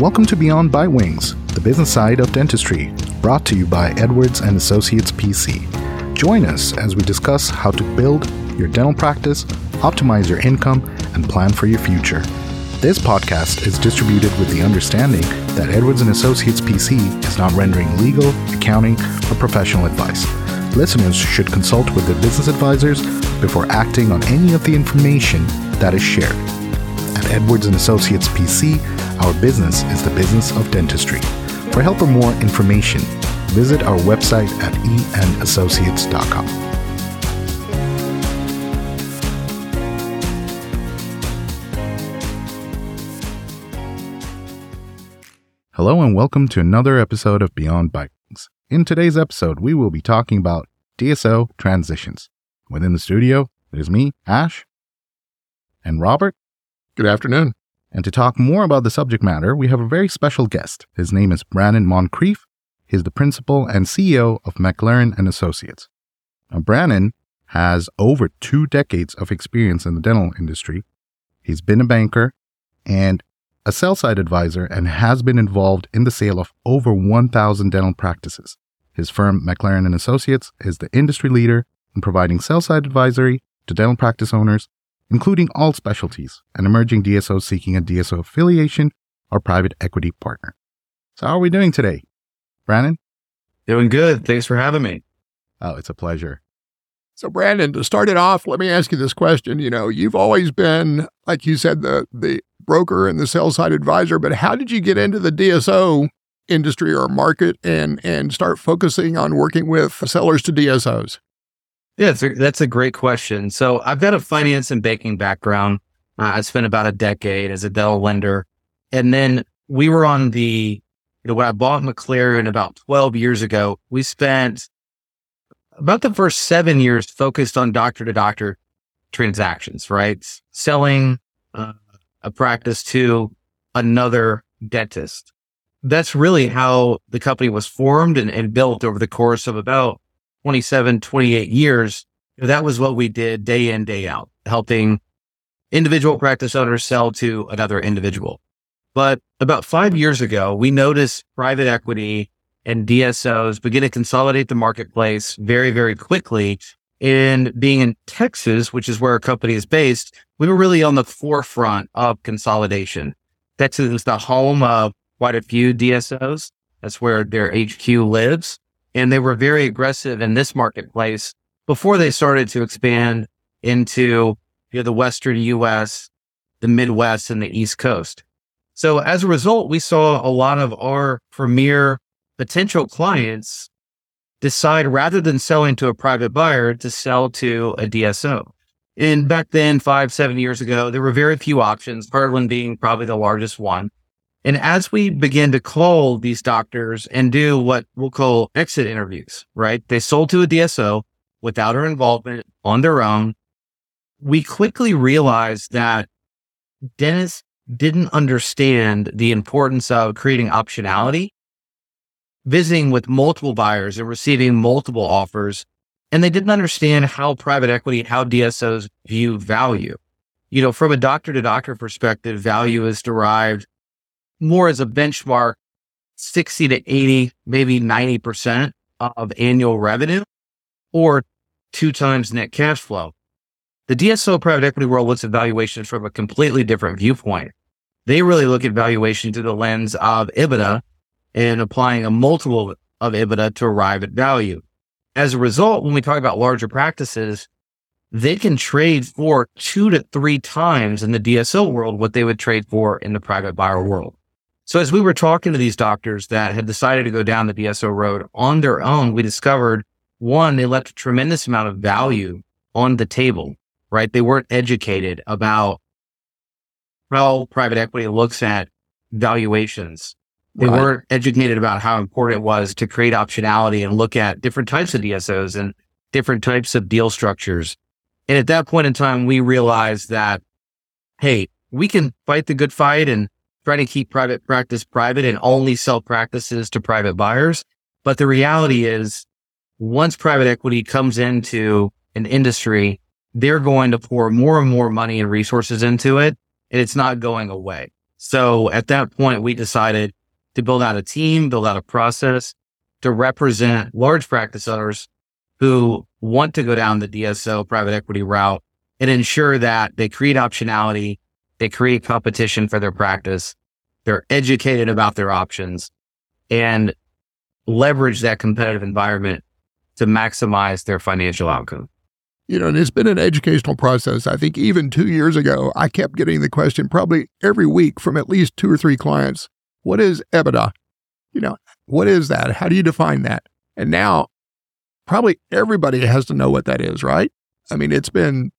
Welcome to Beyond Bitewings, the business side of dentistry, brought to you by Edwards and Associates PC. Join us as we discuss how to build your dental practice, optimize your income, and plan for your future. This podcast is distributed with the understanding that Edwards and Associates PC is not rendering legal, accounting, or professional advice. Listeners should consult with their business advisors before acting on any of the information that is shared. At Edwards and Associates PC, our business is the business of dentistry. For help or more information, visit our website at enassociates.com. Hello and welcome to another episode of Beyond Bikes. In today's episode, we will be talking about DSO transitions. Within the studio, it is me, Ash, and Robert. Good afternoon. And to talk more about the subject matter, we have a very special guest. His name is Brannon Moncrief. He's the principal and CEO of McLerran and Associates. Now, Brannon has over two decades of experience in the dental industry. He's been a banker and a sell side advisor and has been involved in the sale of over 1,000 dental practices. His firm, McLerran and Associates, is the industry leader in providing sell side advisory to dental practice owners, including all specialties and emerging DSOs seeking a DSO affiliation or private equity partner. So, how are we doing today? Brannon? Doing good. Thanks for having me. Oh, it's a pleasure. So, Brannon, to start it off, let me ask you this question. You know, you've always been, like you said, the the broker and the sell side advisor, but how did you get into the DSO industry or market and and start focusing on working with sellers to DSOs? Yeah, a, that's a great question. So I've got a finance and banking background. Uh, I spent about a decade as a Dell lender, and then we were on the, you know, when I bought McLerran about 12 years ago, we spent about the first seven years focused on doctor to doctor transactions, right? Selling uh, a practice to another dentist. That's really how the company was formed and, and built over the course of about 27, 28 years. That was what we did day in, day out, helping individual practice owners sell to another individual. But about five years ago, we noticed private equity and DSOs begin to consolidate the marketplace very, very quickly. And being in Texas, which is where our company is based, we were really on the forefront of consolidation. Texas is the home of quite a few DSOs. That's where their HQ lives. And they were very aggressive in this marketplace before they started to expand into you know, the Western US, the Midwest and the East Coast. So as a result, we saw a lot of our premier potential clients decide rather than selling to a private buyer to sell to a DSO. And back then, five, seven years ago, there were very few options, Heartland being probably the largest one. And as we begin to call these doctors and do what we'll call exit interviews, right? They sold to a DSO without our involvement on their own. We quickly realized that dentists didn't understand the importance of creating optionality, visiting with multiple buyers and receiving multiple offers. And they didn't understand how private equity, how DSOs view value. You know, from a doctor to doctor perspective, value is derived more as a benchmark 60 to 80, maybe 90% of annual revenue or two times net cash flow. The DSO private equity world looks at valuations from a completely different viewpoint. They really look at valuation through the lens of EBITDA and applying a multiple of EBITDA to arrive at value. As a result, when we talk about larger practices, they can trade for two to three times in the DSO world what they would trade for in the private buyer world. So as we were talking to these doctors that had decided to go down the DSO road on their own, we discovered one, they left a tremendous amount of value on the table, right? They weren't educated about how private equity looks at valuations. They right. weren't educated about how important it was to create optionality and look at different types of DSOs and different types of deal structures. And at that point in time, we realized that, hey, we can fight the good fight and try to keep private practice private and only sell practices to private buyers. But the reality is once private equity comes into an industry, they're going to pour more and more money and resources into it and it's not going away. So at that point, we decided to build out a team, build out a process to represent large practice owners who want to go down the DSO private equity route and ensure that they create optionality, they create competition for their practice, they're educated about their options and leverage that competitive environment to maximize their financial outcome. You know, and it's been an educational process. I think even two years ago, I kept getting the question probably every week from at least two or three clients What is EBITDA? You know, what is that? How do you define that? And now, probably everybody has to know what that is, right? I mean, it's been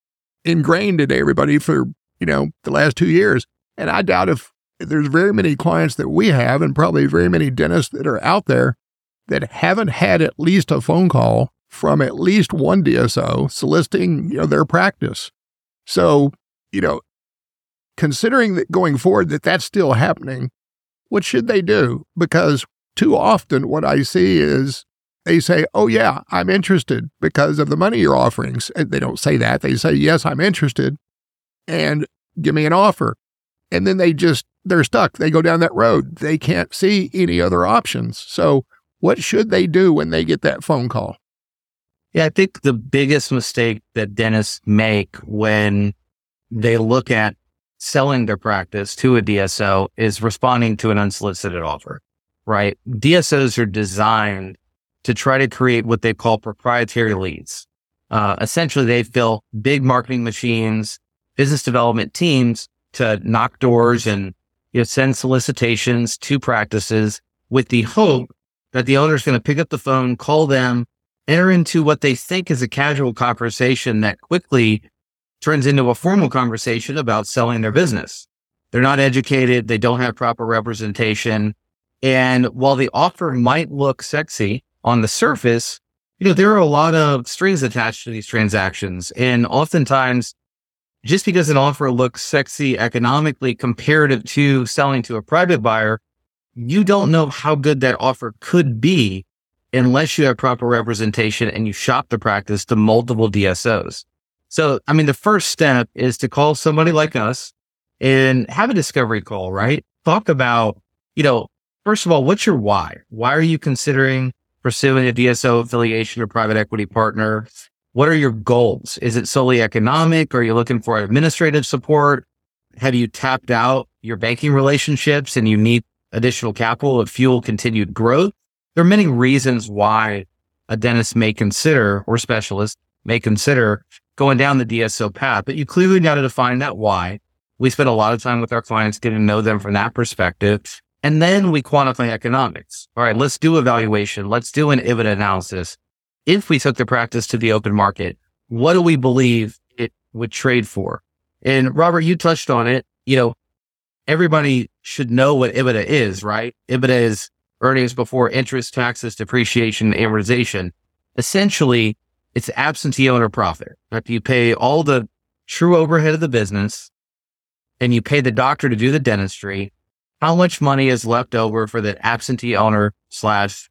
ingrained in everybody for, you know, the last two years. And I doubt if there's very many clients that we have, and probably very many dentists that are out there that haven't had at least a phone call from at least one DSO soliciting, you know, their practice. So, you know, considering that going forward that that's still happening, what should they do? Because too often what I see is they say, "Oh yeah, I'm interested because of the money you're offering." And they don't say that. They say, "Yes, I'm interested." And give me an offer. And then they just they're stuck. They go down that road. They can't see any other options. So, what should they do when they get that phone call? Yeah, I think the biggest mistake that dentists make when they look at selling their practice to a DSO is responding to an unsolicited offer, right? DSOs are designed to try to create what they call proprietary leads. Uh, essentially, they fill big marketing machines, business development teams to knock doors and you know, send solicitations to practices with the hope that the owner is going to pick up the phone, call them, enter into what they think is a casual conversation that quickly turns into a formal conversation about selling their business. They're not educated. They don't have proper representation. And while the offer might look sexy on the surface, you know, there are a lot of strings attached to these transactions. And oftentimes just because an offer looks sexy economically comparative to selling to a private buyer, you don't know how good that offer could be unless you have proper representation and you shop the practice to multiple DSOs. So, I mean, the first step is to call somebody like us and have a discovery call, right? Talk about, you know, first of all, what's your why? Why are you considering pursuing a DSO affiliation or private equity partner? What are your goals? Is it solely economic? Are you looking for administrative support? Have you tapped out your banking relationships and you need additional capital to fuel continued growth? There are many reasons why a dentist may consider or specialist may consider going down the DSO path, but you clearly got to define that why. We spend a lot of time with our clients getting to know them from that perspective. And then we quantify economics. All right, let's do evaluation. Let's do an EBITDA analysis if we took the practice to the open market, what do we believe it would trade for? And Robert, you touched on it. You know, everybody should know what EBITDA is, right? EBITDA is earnings before interest, taxes, depreciation, amortization. Essentially, it's absentee owner profit. After you pay all the true overhead of the business and you pay the doctor to do the dentistry, how much money is left over for the absentee owner slash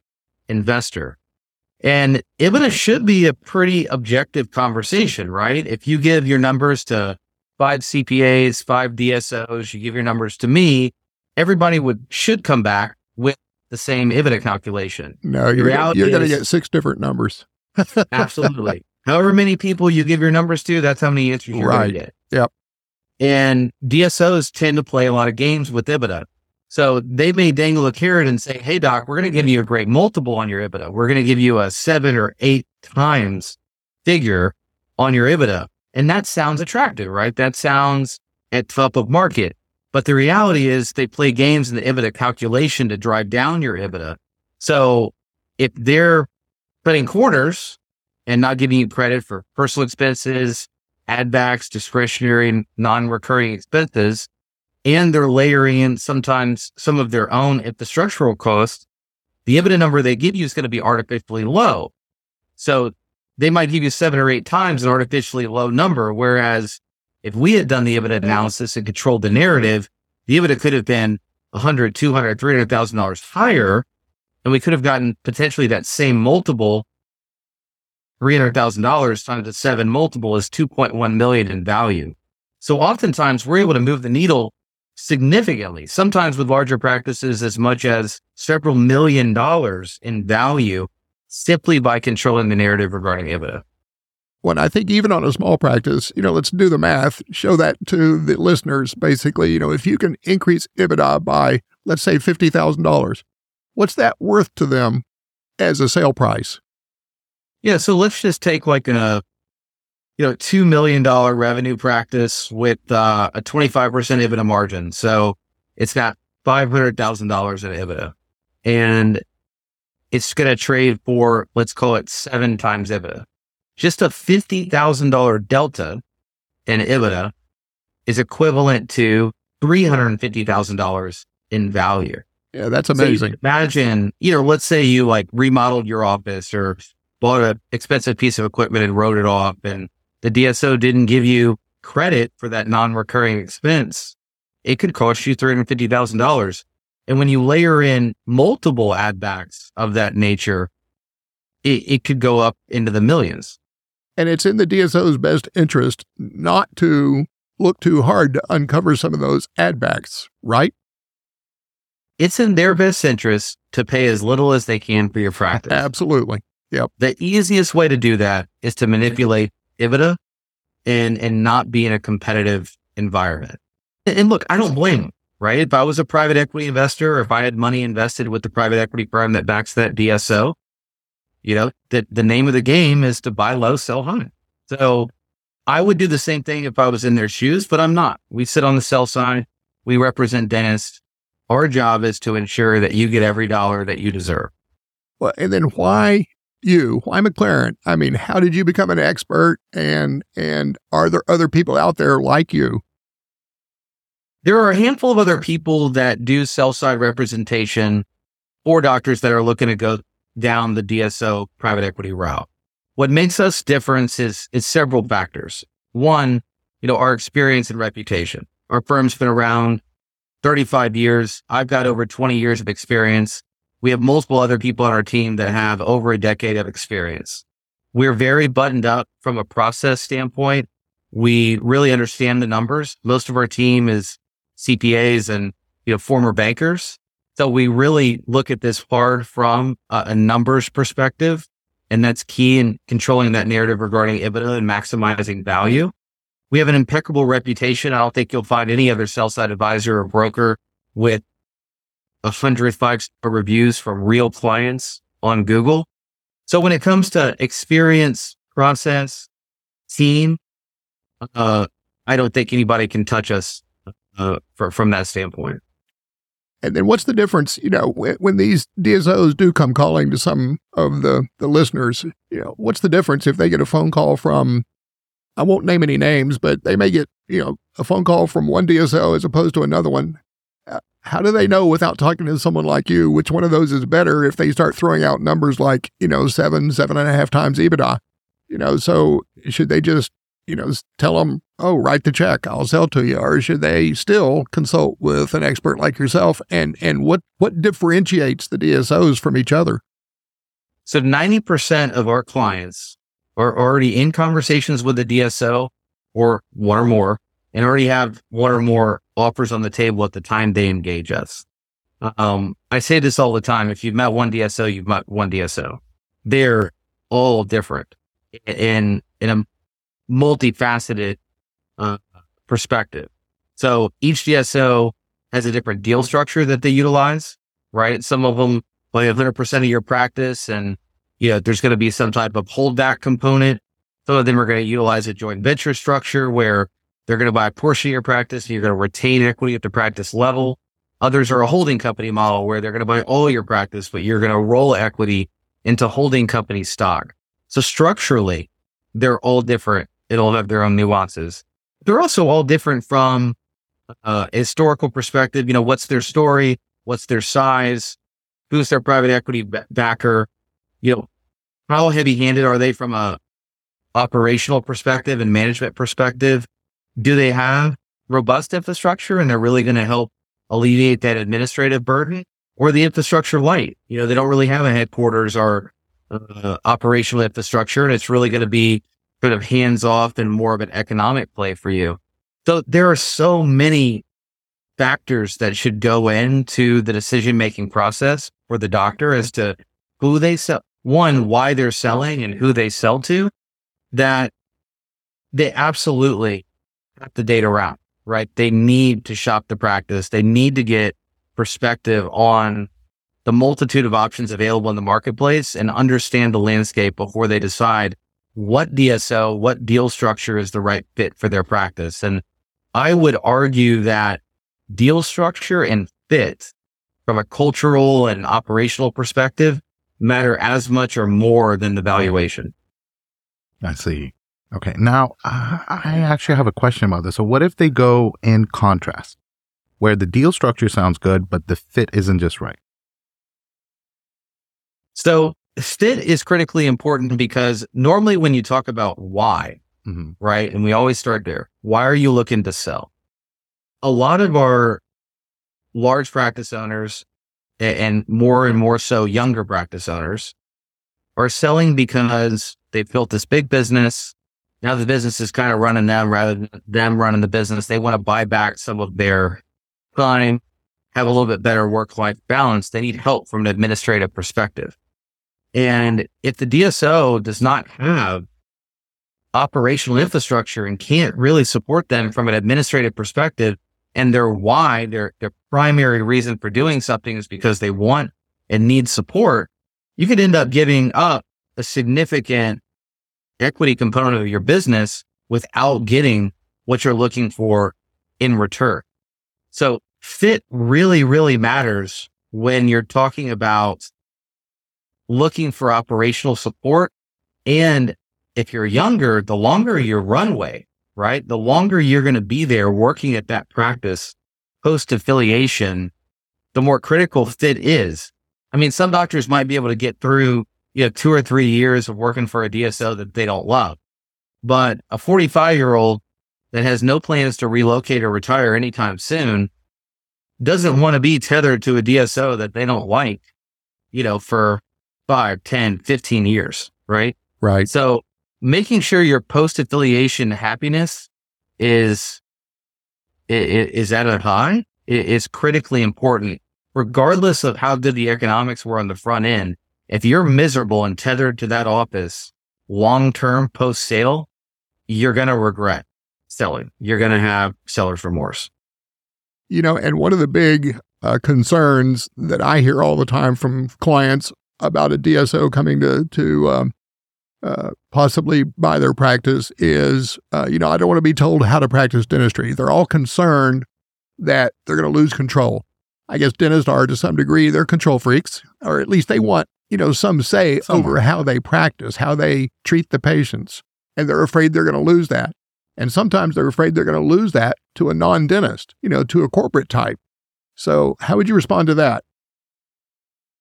investor? And EBITDA should be a pretty objective conversation, right? If you give your numbers to five CPAs, five DSOs, you give your numbers to me, everybody would should come back with the same EBITDA calculation. No, you're, you're going to get six different numbers. absolutely. However many people you give your numbers to, that's how many answers you're right. going to get. Yep. And DSOs tend to play a lot of games with EBITDA. So they may dangle a carrot and say, Hey, doc, we're going to give you a great multiple on your EBITDA. We're going to give you a seven or eight times figure on your EBITDA. And that sounds attractive, right? That sounds at top of market. But the reality is they play games in the EBITDA calculation to drive down your EBITDA. So if they're cutting corners and not giving you credit for personal expenses, add backs, discretionary, non-recurring expenses, and they're layering in sometimes some of their own infrastructural costs, the EBITDA number they give you is going to be artificially low. So they might give you seven or eight times an artificially low number. Whereas if we had done the EBITDA analysis and controlled the narrative, the EBITDA could have been 100, 200, $300,000 higher. And we could have gotten potentially that same multiple, $300,000 times the seven multiple is 2.1 million in value. So oftentimes we're able to move the needle significantly, sometimes with larger practices, as much as several million dollars in value simply by controlling the narrative regarding EBITDA. When I think even on a small practice, you know, let's do the math, show that to the listeners. Basically, you know, if you can increase EBITDA by, let's say, $50,000, what's that worth to them as a sale price? Yeah. So let's just take like a, you know, $2 million revenue practice with uh, a 25% EBITDA margin. So it's got $500,000 in EBITDA and it's going to trade for, let's call it seven times EBITDA. Just a $50,000 delta in EBITDA is equivalent to $350,000 in value. Yeah, that's amazing. So imagine, you know, let's say you like remodeled your office or bought an expensive piece of equipment and wrote it off and the DSO didn't give you credit for that non-recurring expense. It could cost you $350,000. And when you layer in multiple add backs of that nature, it, it could go up into the millions. And it's in the DSO's best interest not to look too hard to uncover some of those add backs, right? It's in their best interest to pay as little as they can for your practice. Absolutely. Yep. The easiest way to do that is to manipulate EBITDA and and not be in a competitive environment. And look, I don't blame them right? If I was a private equity investor or if I had money invested with the private equity firm that backs that DSO, you know, that the name of the game is to buy low, sell high. So I would do the same thing if I was in their shoes, but I'm not. We sit on the sell side. We represent dentists. Our job is to ensure that you get every dollar that you deserve. Well, and then why you? Why McLerran? I mean, how did you become an expert? And and are there other people out there like you there are a handful of other people that do sell side representation for doctors that are looking to go down the DSO private equity route. What makes us different is, is several factors. One, you know, our experience and reputation. Our firm's been around 35 years. I've got over 20 years of experience. We have multiple other people on our team that have over a decade of experience. We're very buttoned up from a process standpoint. We really understand the numbers. Most of our team is CPAs and, you know, former bankers. So we really look at this hard from a, a numbers perspective. And that's key in controlling that narrative regarding EBITDA and maximizing value. We have an impeccable reputation. I don't think you'll find any other sell side advisor or broker with a hundred five star reviews from real clients on Google. So when it comes to experience, process, team, uh, I don't think anybody can touch us uh, for, from that standpoint. And then what's the difference, you know, when, when, these DSOs do come calling to some of the, the listeners, you know, what's the difference if they get a phone call from, I won't name any names, but they may get, you know, a phone call from one DSO as opposed to another one. How do they know without talking to someone like you, which one of those is better if they start throwing out numbers like, you know, seven, seven and a half times EBITDA? You know, so should they just you know, tell them, oh, write the check, I'll sell to you, or should they still consult with an expert like yourself? And and what what differentiates the DSOs from each other? So ninety percent of our clients are already in conversations with the DSO or one or more, and already have one or more offers on the table at the time they engage us. Um, I say this all the time. If you've met one DSO, you've met one DSO. They're all different in in a multifaceted uh, perspective. So each DSO has a different deal structure that they utilize, right? Some of them play 100% of your practice and, you know, there's going to be some type of holdback component. Some of them are going to utilize a joint venture structure where they're going to buy a portion of your practice and you're going to retain equity at the practice level. Others are a holding company model where they're going to buy all your practice, but you're going to roll equity into holding company stock. So structurally, they're all different it'll have their own nuances. They're also all different from uh, a historical perspective. You know, what's their story? What's their size? Who's their private equity backer? You know, how heavy handed are they from a operational perspective and management perspective? Do they have robust infrastructure and they're really going to help alleviate that administrative burden or the infrastructure light? You know, they don't really have a headquarters or uh, operational infrastructure and it's really going to be sort of hands off and more of an economic play for you. So there are so many factors that should go into the decision making process for the doctor as to who they sell, one, why they're selling and who they sell to, that they absolutely the data around, right? They need to shop the practice. They need to get perspective on the multitude of options available in the marketplace and understand the landscape before they decide what DSO, what deal structure is the right fit for their practice. And I would argue that deal structure and fit from a cultural and operational perspective matter as much or more than the valuation. I see. Okay. Now, I actually have a question about this. So, what if they go in contrast, where the deal structure sounds good, but the fit isn't just right? So, fit is critically important because normally when you talk about why, mm-hmm. right? And we always start there. Why are you looking to sell? A lot of our large practice owners and more and more so younger practice owners are selling because they've built this big business. Now the business is kind of running them rather than them running the business. They want to buy back some of their time, have a little bit better work life balance. They need help from an administrative perspective. And if the DSO does not have operational infrastructure and can't really support them from an administrative perspective, and their why, their, their primary reason for doing something is because they want and need support, you could end up giving up a significant equity component of your business without getting what you're looking for in return. So fit really, really matters when you're talking about looking for operational support. And if you're younger, the longer your runway, right? The longer you're going to be there working at that practice post affiliation, the more critical fit is. I mean, some doctors might be able to get through, you know, two or three years of working for a DSO that they don't love, but a 45 year old that has no plans to relocate or retire anytime soon doesn't want to be tethered to a DSO that they don't like, you know, for five, 10, 15 years. Right. Right. So making sure your post affiliation happiness is, is at a high is critically important, regardless of how good the economics were on the front end. If you're miserable and tethered to that office long term post sale, you're going to regret selling. You're going to have seller's remorse. You know, and one of the big uh, concerns that I hear all the time from clients about a DSO coming to to um, uh, possibly buy their practice is, uh, you know, I don't want to be told how to practice dentistry. They're all concerned that they're going to lose control. I guess dentists are to some degree, they're control freaks, or at least they want, you know, some say Somewhere. over how they practice, how they treat the patients. And they're afraid they're going to lose that. And sometimes they're afraid they're going to lose that to a non dentist, you know, to a corporate type. So, how would you respond to that?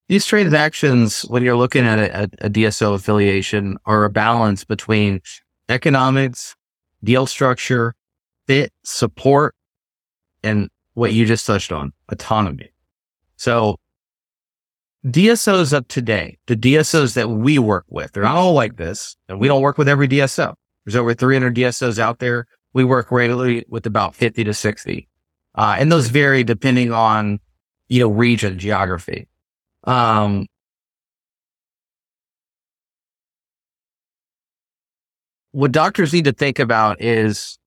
These transactions, when you're looking at a, a, DSO affiliation, are a balance between economics, deal structure, fit, support, and what you just touched on, autonomy. So DSOs of today, the DSOs that we work with, they're not all like this, and we don't work with every DSO. There's over 300 DSOs out there. We work regularly with about 50 to 60. Uh, and those vary depending on, you know, region, geography. Um, what doctors need to think about is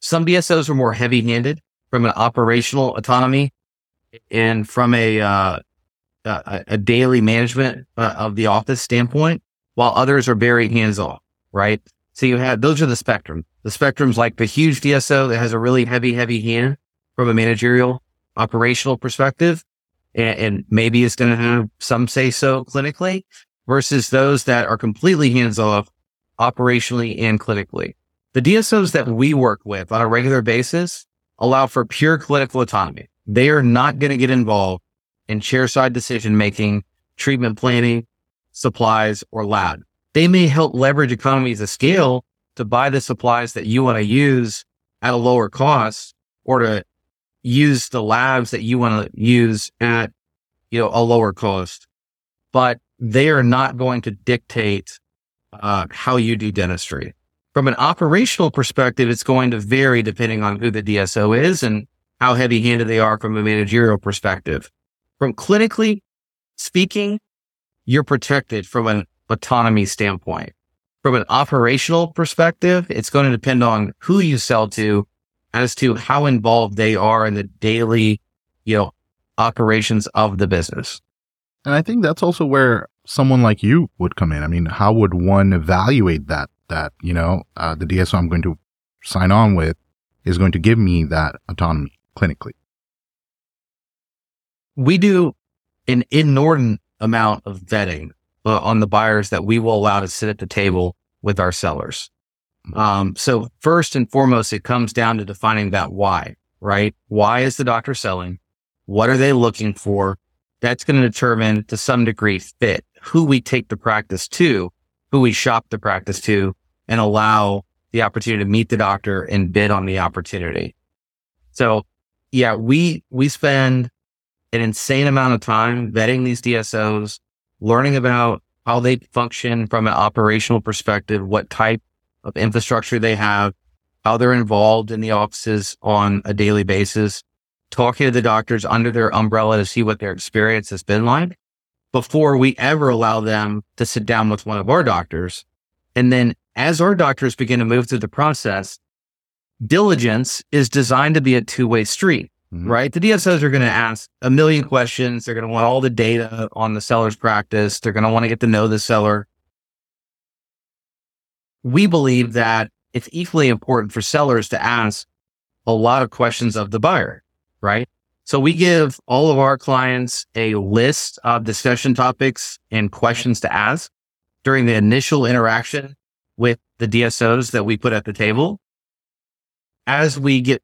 some DSOs are more heavy handed from an operational autonomy and from a, uh, a, a, daily management uh, of the office standpoint, while others are very hands off, right? So you have, those are the spectrum. The spectrum's like the huge DSO that has a really heavy, heavy hand from a managerial operational perspective and, and maybe it's going to have some say so clinically versus those that are completely hands off operationally and clinically. The DSOs that we work with on a regular basis allow for pure clinical autonomy. They are not going to get involved in chairside decision making, treatment planning, supplies, or lab. They may help leverage economies of scale to buy the supplies that you want to use at a lower cost or to use the labs that you want to use at, you know, a lower cost, but they are not going to dictate uh, how you do dentistry. From an operational perspective, it's going to vary depending on who the DSO is and how heavy handed they are from a managerial perspective. From clinically speaking, you're protected from an autonomy standpoint. From an operational perspective, it's going to depend on who you sell to as to how involved they are in the daily, you know, operations of the business. And I think that's also where someone like you would come in. I mean, how would one evaluate that? That you know, uh, the DSO I'm going to sign on with is going to give me that autonomy clinically. We do an inordinate amount of vetting uh, on the buyers that we will allow to sit at the table with our sellers. Um, so first and foremost, it comes down to defining that why, right? Why is the doctor selling? What are they looking for? That's going to determine to some degree fit who we take the practice to, who we shop the practice to and allow the opportunity to meet the doctor and bid on the opportunity. So yeah, we, we spend an insane amount of time vetting these DSOs, learning about how they function from an operational perspective, what type of infrastructure they have, how they're involved in the offices on a daily basis, talking to the doctors under their umbrella to see what their experience has been like before we ever allow them to sit down with one of our doctors. And then as our doctors begin to move through the process, diligence is designed to be a two way street, mm-hmm. right? The DSOs are going to ask a million questions. They're going to want all the data on the seller's practice. They're going to want to get to know the seller. We believe that it's equally important for sellers to ask a lot of questions of the buyer, right? So we give all of our clients a list of discussion topics and questions to ask during the initial interaction with the DSOs that we put at the table. As we get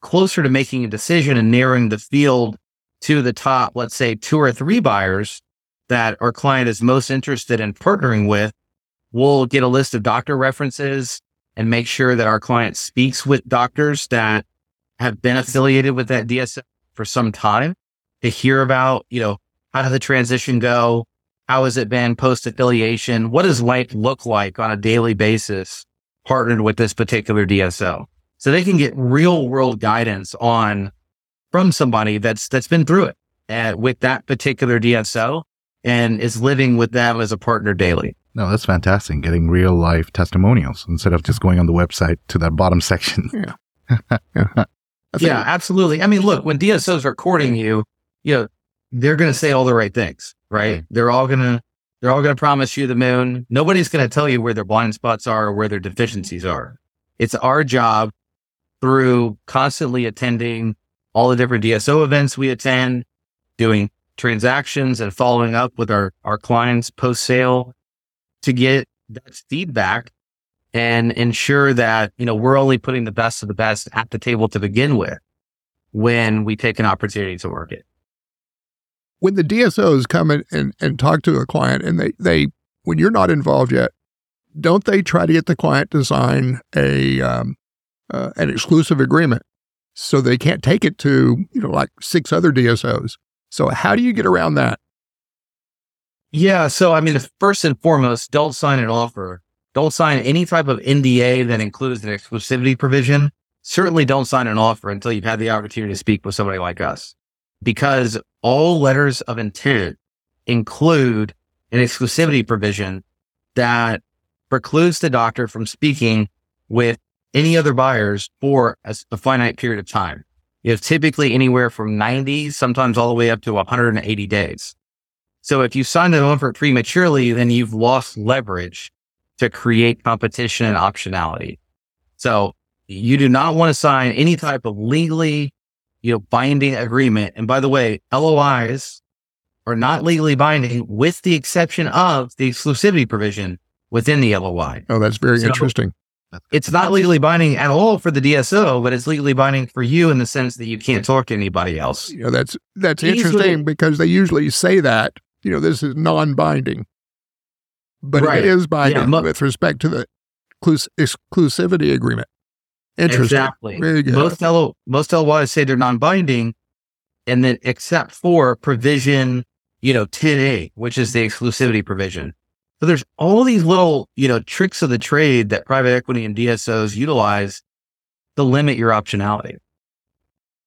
closer to making a decision and narrowing the field to the top, let's say two or three buyers that our client is most interested in partnering with, we'll get a list of doctor references and make sure that our client speaks with doctors that have been affiliated with that DSO for some time to hear about, you know, how did the transition go? How has it been post affiliation? What does life look like on a daily basis partnered with this particular DSO? So they can get real world guidance on from somebody that's, that's been through it and uh, with that particular DSO and is living with them as a partner daily. No, that's fantastic. Getting real life testimonials instead of just going on the website to that bottom section. Yeah. yeah, absolutely. I mean, look, when DSOs are courting you, you know, they're going to say all the right things, right? They're all going to, they're all going to promise you the moon. Nobody's going to tell you where their blind spots are or where their deficiencies are. It's our job through constantly attending all the different DSO events we attend, doing transactions and following up with our, our clients post sale to get that feedback and ensure that, you know, we're only putting the best of the best at the table to begin with when we take an opportunity to work it. When the DSOs come in and, and talk to a client and they, they, when you're not involved yet, don't they try to get the client to sign a, um, uh, an exclusive agreement so they can't take it to, you know, like six other DSOs? So how do you get around that? Yeah. So, I mean, first and foremost, don't sign an offer. Don't sign any type of NDA that includes an exclusivity provision. Certainly don't sign an offer until you've had the opportunity to speak with somebody like us because all letters of intent include an exclusivity provision that precludes the doctor from speaking with any other buyers for a, a finite period of time. You It's typically anywhere from 90, sometimes all the way up to 180 days. So if you sign an offer prematurely, then you've lost leverage to create competition and optionality. So you do not want to sign any type of legally you know, binding agreement. And by the way, LOIs are not legally binding with the exception of the exclusivity provision within the LOI. Oh, that's very so interesting. It's not legally binding at all for the DSO, but it's legally binding for you in the sense that you can't talk to anybody else. You know, that's that's Easily. interesting because they usually say that, you know, this is non-binding. But right. it is binding yeah, mo- with respect to the exclusivity agreement. Interesting. Exactly. Most L most LOIs say they're non-binding, and then except for provision, you know, 10A, which is the exclusivity provision. So there's all these little, you know, tricks of the trade that private equity and DSOs utilize to limit your optionality.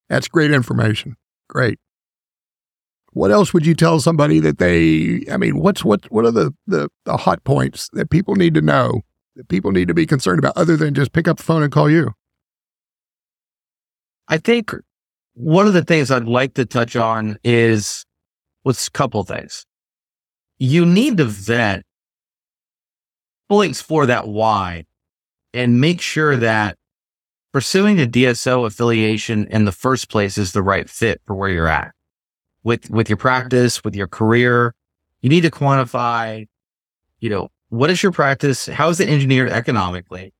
That's great information. Great. What else would you tell somebody that they, I mean, what's, what, what are the, the, the hot points that people need to know that people need to be concerned about other than just pick up the phone and call you? I think one of the things I'd like to touch on is with a couple things. You need to vet, fully explore that why and make sure that pursuing a DSO affiliation in the first place is the right fit for where you're at with, with your practice, with your career. You need to quantify, you know, what is your practice? How is it engineered economically?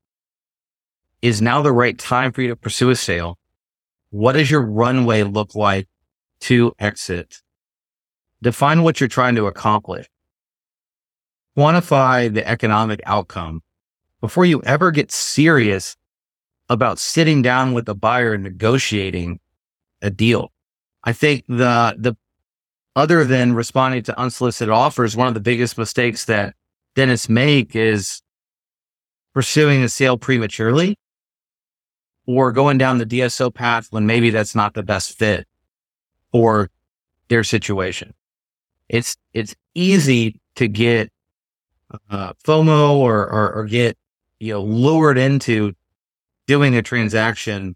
Is now the right time for you to pursue a sale? What does your runway look like to exit? Define what you're trying to accomplish. Quantify the economic outcome before you ever get serious about sitting down with a buyer and negotiating a deal. I think the, the, other than responding to unsolicited offers, one of the biggest mistakes that dentists make is pursuing a sale prematurely or going down the DSO path when maybe that's not the best fit for their situation. It's, it's easy to get uh, FOMO or, or, or get, you know, lured into doing a transaction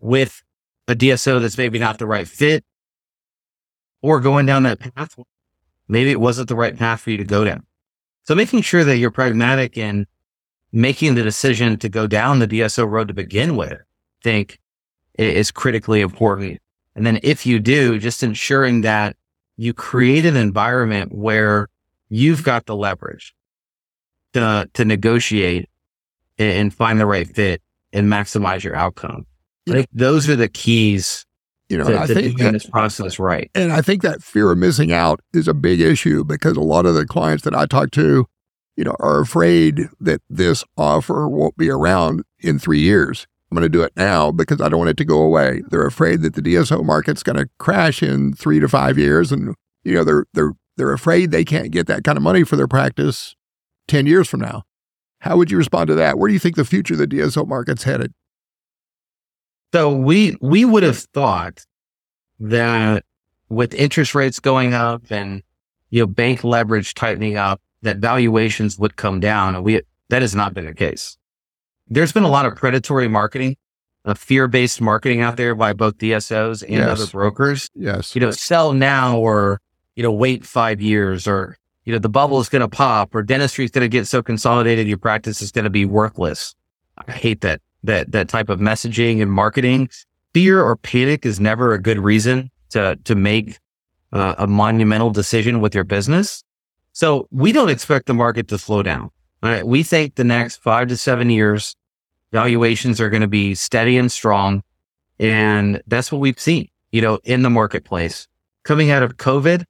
with a DSO that's maybe not the right fit or going down that path. Maybe it wasn't the right path for you to go down. So making sure that you're pragmatic in making the decision to go down the DSO road to begin with, I think is critically important. And then if you do, just ensuring that you create an environment where you've got the leverage to, to negotiate and find the right fit and maximize your outcome. I think those are the keys you know, to, I to think doing that, this process right. And I think that fear of missing out is a big issue because a lot of the clients that I talk to, you know, are afraid that this offer won't be around in three years. I'm going to do it now because I don't want it to go away. They're afraid that the DSO market's going to crash in three to five years, and you know, they're they're they're afraid they can't get that kind of money for their practice ten years from now. How would you respond to that? Where do you think the future of the DSO market's headed? So we we would have thought that with interest rates going up and you know bank leverage tightening up, that valuations would come down. And we that has not been the case. There's been a lot of predatory marketing, a fear-based marketing out there by both DSOs and yes. other brokers. Yes. You know, sell now or, you know, wait five years or, you know, the bubble is going to pop or dentistry is going to get so consolidated, your practice is going to be worthless. I hate that, that, that type of messaging and marketing. Fear or panic is never a good reason to, to make uh, a monumental decision with your business. So we don't expect the market to slow down. Right? We think the next five to seven years, valuations are going to be steady and strong. And that's what we've seen, you know, in the marketplace. Coming out of COVID,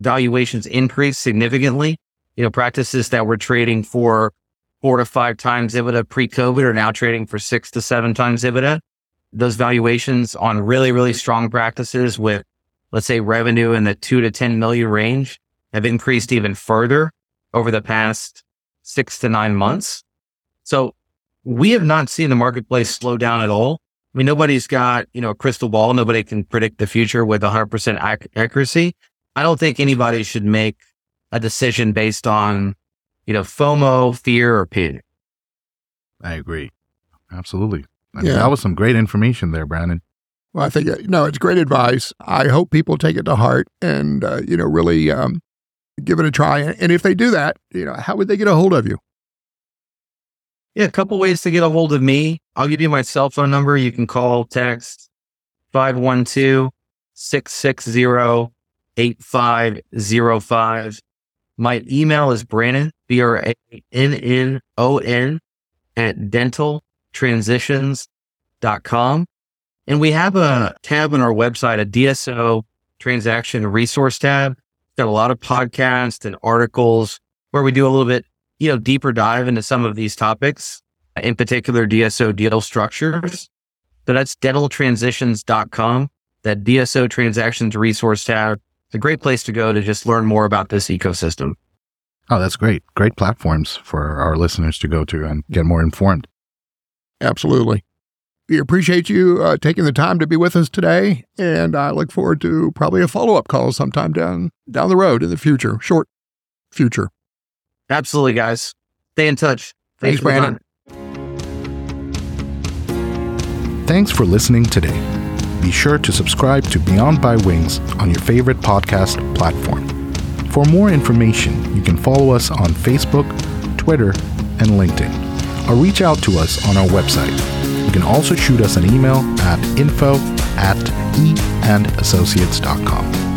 valuations increased significantly. You know, practices that were trading for four to five times EBITDA pre-COVID are now trading for six to seven times EBITDA. Those valuations on really, really strong practices with, let's say, revenue in the two to 10 million range have increased even further over the past six to nine months. So we have not seen the marketplace slow down at all. I mean, nobody's got, you know, a crystal ball. Nobody can predict the future with 100% ac- accuracy. I don't think anybody should make a decision based on, you know, FOMO, fear, or pain. I agree. Absolutely. I mean, yeah. That was some great information there, Brannon. Well, I think, uh, no, it's great advice. I hope people take it to heart and, uh, you know, really um, give it a try. And if they do that, you know, how would they get a hold of you? Yeah, a couple ways to get a hold of me. I'll give you my cell phone number. You can call, text 512 660 8505. My email is Brannon, B R A N N O N, at dentaltransitions.com. And we have a tab on our website, a DSO transaction resource tab got a lot of podcasts and articles where we do a little bit, you know, deeper dive into some of these topics, in particular DSO deal structures. So that's dentaltransitions.com, that DSO transactions resource tab. It's a great place to go to just learn more about this ecosystem. Oh, that's great. Great platforms for our listeners to go to and get more informed. Absolutely. we appreciate you uh, taking the time to be with us today, and I look forward to probably a follow up call sometime down down the road in the future, short future. Absolutely, guys. Stay in touch. Thanks, Thanks Brannon. Thanks for listening today. Be sure to subscribe to Beyond Bitewings on your favorite podcast platform. For more information, you can follow us on Facebook, Twitter, and LinkedIn, or reach out to us on our website. You can also shoot us an email at info at eandassociates.com.